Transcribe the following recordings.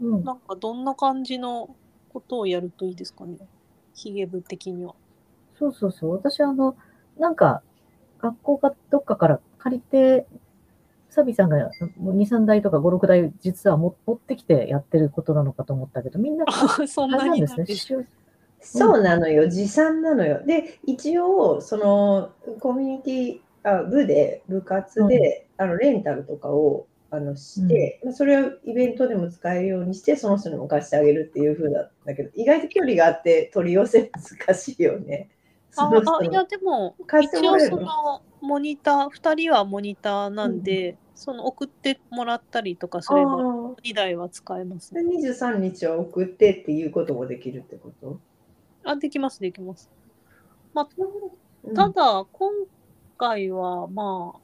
うん。なんかどんな感じのことをやるといいですかね？ヒゲ部的には。そうそうそう。私、あの、なんか、学校かどっかから借りて、サビさんがもう2、3台とか5、6台実はも持ってきてやってることなのかと思ったけど、みんな、あ そんなれなんですね。になんです刺繍そうなのよ、持参なのよ。で、一応、そのコミュニティあ部で、部活で、あのレンタルとかをあのして、まあそれをイベントでも使えるようにして、その人にも貸してあげるっていう風なんだけど、意外と距離があって取り寄せ難しいよね。そああ、いや、でも、一応そののモニター、2人はモニターなんで、その送ってもらったりとかすれば、あ2台は使えます。でね。23日は送ってっていうこともできるってこと、あ、できます、できます。うん。ただ、今回は、まあ、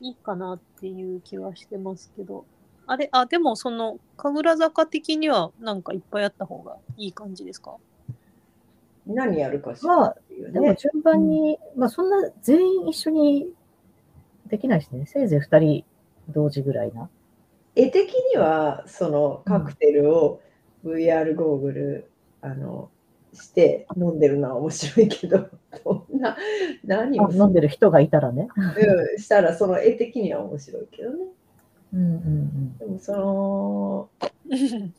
いい、いいかなっていう気はしてますけど、あれ、あ、でも、その、神楽坂的には、なんかいっぱいあった方がいい感じですか？何やるかしまあらっていうね。でも順番に、まあそんな全員一緒にできないしね。せいぜい2人同時ぐらいな。絵的にはそのカクテルを VR ゴーグル、あのして飲んでるのは面白いけど、どんな何をあ飲んでる人がいたらね。うんしたらその絵的には面白いけどね。うんうんうん。でもその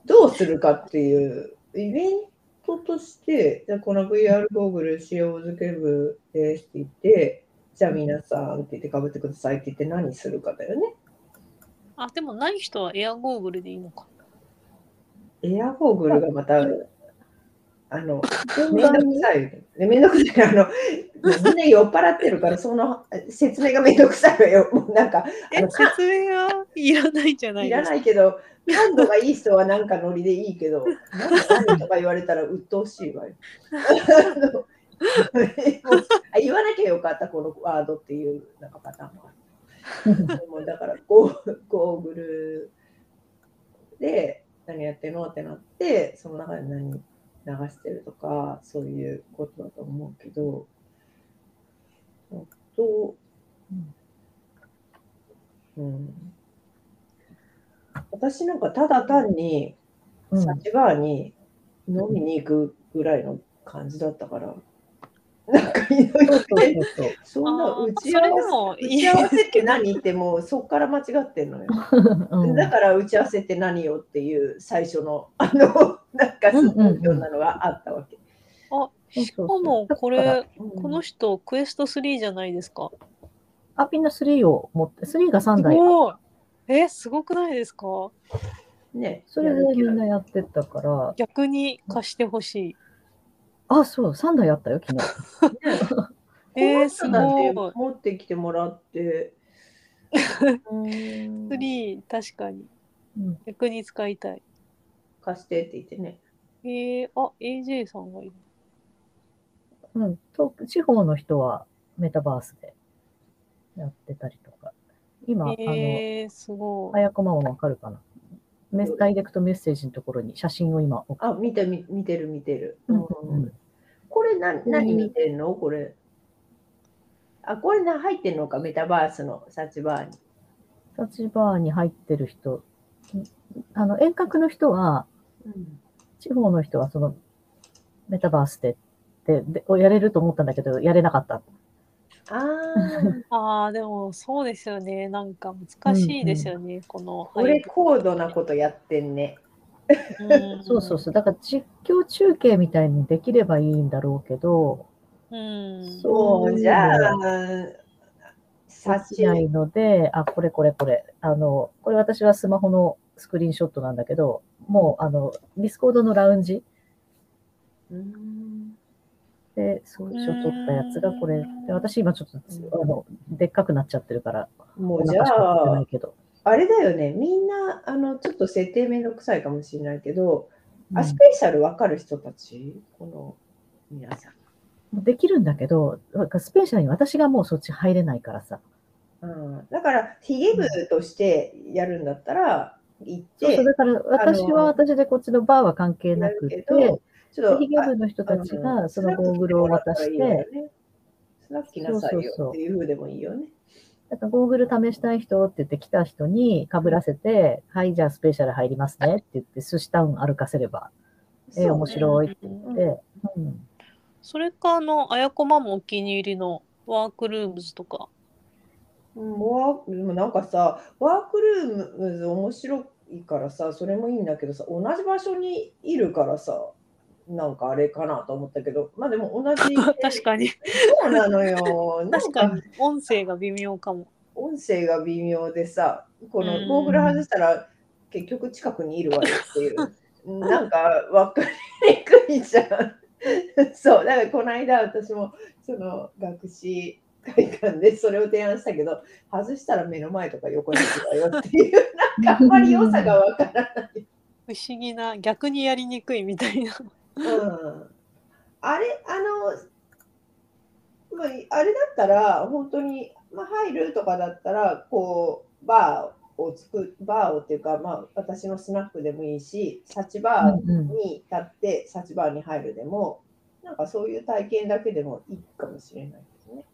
どうするかっていうイベントとして、じゃあこの VR ゴーグル使用付け部ですって言って、じゃあ皆さんって言ってかぶってくださいって言って何するかだよね。あ、でもない人はエアゴーグルでいいのか。エアゴーグルがまた、あの、めんどくさい。めんどくさい。あの、みんな酔っ払ってるから、その説明がめんどくさいわよ。もうなんか、説明はいらないじゃないいらですか。ないけど、感度がいい人はなんかノリでいいけど、何とか言われたら鬱陶しいわよ。あ言わなきゃよかった、このワードっていうなんかパターンもある。でもだからゴー、ゴーグルで何やってるの？ってなって、その中で何流してるとか、そういうことだと思うけど、あと、うん、私なんかただ単に、うん。サチバーに飲みに行くぐらいの感じだったから、そうそうそうそう。そんな打ち合わせそれでも打ち合わせって何ってもうそこから間違ってんのよ。うんだから打ち合わせって何よっていう最初のあのなんかすごいようなのがあったわけ。うしかそうそうもこだかられ、この人、クエスト3じゃないですか。あ、みんな3を持って、3が3す台。ごい。え、すごくないですか？ね、それでみんなややってたから、逆に貸してほしい。あ、そう、3台あったよ、昨日。えー、す。持ってきてもらって。うん3、確かに。うん逆に使いたい。貸してって言ってね。えー、あ、AJ さんがいる。うん、と地方の人はメタバースでやってたりとか。今、あの、えー、すごい。早駒はわかるかなメダイレクトメッセージのところに写真を今送あ、見てみ見てる見てる。うん。うん。これな何見てんの？これ。あ、これな入ってんのか、メタバースの。サチバーに。タッチバーに入ってる人、あの遠隔の人は、地方の人はそのメタバースでででをやれると思ったんだけど、やれなかった。ああ、あ あ、でもそうですよね。なんか難しいですよね。このこれ高度なことやってんね。うんそうそうそう。だから実況中継みたいにできればいいんだろうけど、うん。そう、じゃあ、サチしないので、あ、これこれこれ。あの、これ私はスマホのスクリーンショットなんだけど、もう、あの、 Discord のラウンジうんで、そう、撮ったやつがこれ。で私今ちょっと、あの、でっかくなっちゃってるから、もうじゃあ。あれだよね、みんな、あの、ちょっと設定めんどくさいかもしれないけど、うんあスペシャルわかる人たち？この皆さん。できるんだけど、スペシャルに私がもうそっち入れないからさ。うん、だから、ヒゲ部としてやるんだったら、行ってそうだから私は私でこっちのバーは関係なくて、ちょっとヒゲ部の人たちがそのゴーグルを渡して、スナッキなさいよっていう風でもいいよね。だからゴーグル試したい人って言って来た人に被らせて、はい、じゃあスペシャル入りますねって言って、寿司タウン歩かせれば、えー、面白いって言って、うん。それか、あの、あやこまもお気に入りのワークルームズとか。うんワーでもなんかさ、ワークルームズ面白いからさ、それもいいんだけどさ、同じ場所にいるからさ、なんかあれかなと思ったけど、まあでも同じ。確かに。そうなのよ。確かに。音声が微妙かも。音声が微妙でさ、こうんのゴーグル外したら結局近くにいるわよっていう、なんか分かりにくいじゃん。そう、だからこの間私もその学士会館でそれを提案したけど、外したら目の前とか横にいるわよっていう、なんかあんまり良さが分からない。不思議な、逆にやりにくいみたいな。うん、あれ、あの、まあ、あれだったら、本当に、まあ、入るとかだったら、こう、バーを作バーをっていうか、まあ、私のスナックでもいいし、サチバーうんうんに立って、サチバーに入るでも、なんかそういう体験だけでもいいかもしれないですね。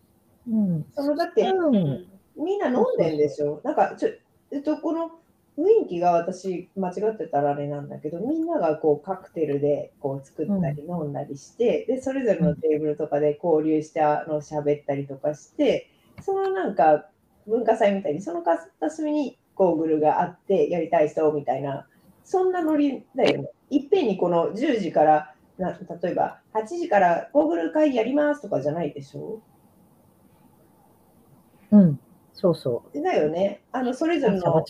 うん。そのだって、うんみんな飲んでんでしょ？なんかちょ、えっと、この雰囲気が私間違ってたらあれなんだけど、みんながこうカクテルでこう作ったり飲んだりして、で、それぞれのテーブルとかで交流してあの喋ったりとかして、そのなんか文化祭みたいに、その片隅にゴーグルがあってやりたい人みたいな、そんなノリだよね。いっぺんにこの10時から、な例えば8時からゴーグル会やりますとかじゃないでしょ？うん。そうそう。だよね。あの、それぞれの。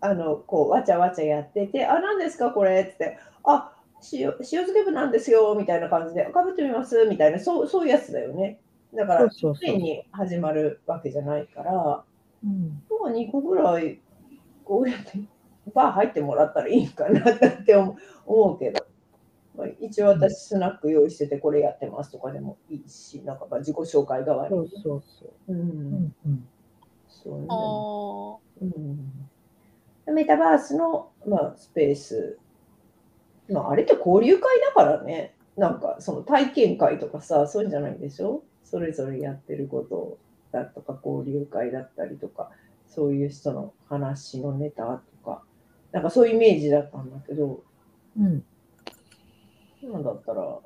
あの、こう、わちゃわちゃやってて、あ、何ですか、これ？って、あ、塩塩漬け部なんですよ、みたいな感じで、かぶってみます？みたいな、そうそういうやつだよね。だから、そうそうそう一遍に始まるわけじゃないから、うん。まあ2個ぐらい、こうやって、バー入ってもらったらいいかなって思う 思うけど、まあ、一応私、スナック用意してて、これやってますとかでもいいし、なんかまあ自己紹介代わりに。そうそうそう。う、うんんうん。そうね。あうんメタバースの、まあ、スペース、まあ、あれって交流会だからね、なんかその体験会とかさ、そういうんじゃないんでしょ？それぞれやってることだとか、交流会だったりとか、そういう人の話のネタとか、なんかそういうイメージだったんだけど、うん。今だったら、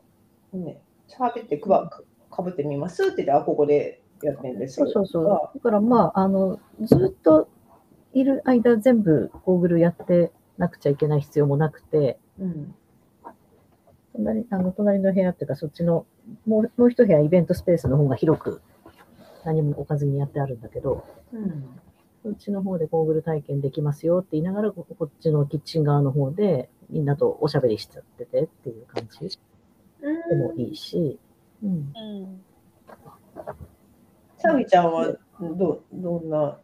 ね、喋ってくばかかぶってみますって言って、あ、ここでやってんですよ。そうそうそう。だからまあ、あの、ずっといる間全部ゴーグルやってなくちゃいけない必要もなくて、うん。隣あの隣の部屋っていうか、そっちのもうもう一部屋イベントスペースの方が広く何も置かずにやってあるんだけど、うん。そっちの方でゴーグル体験できますよって言いながら、こっちのキッチン側の方でみんなとおしゃべりしちゃっててっていう感じでもいいし、うん。うん。サビちゃんはどどんな、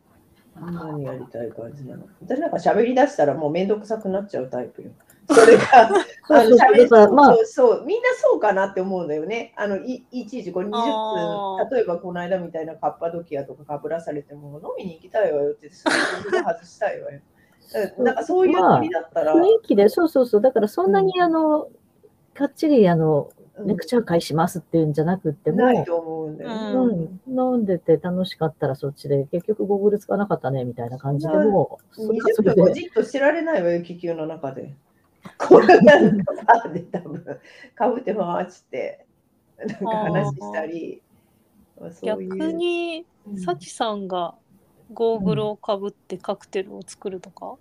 何やりたい感じなの？私なんか喋り出したらもうめんどくさくなっちゃうタイプよ。それが、あのそうそう喋りそうそう、みんなそうかなって思うんだよね。あの、いいちいちこれ20あ分、例えばこの間みたいなカッパドキアとかかぶらされても飲みに行きたいわよって、すぐ外したいわよ。なんかそういうノリだったら、雰囲気で、そうそうそう、だからそんなにあの、かっちりあの、うんレクチャー会しますっていうんじゃなくっても、ないと思うんだよね。うん、飲んでて楽しかったらそっちで、結局ゴーグル使わなかったねみたいな感じでも、それはそ20れで、分もじっとしてられないわよ、気球の中で。これなんかバーで多分、かぶって回って、なんか話したり、逆に、うん。サチさんがゴーグルをかぶってカクテルを作るとか、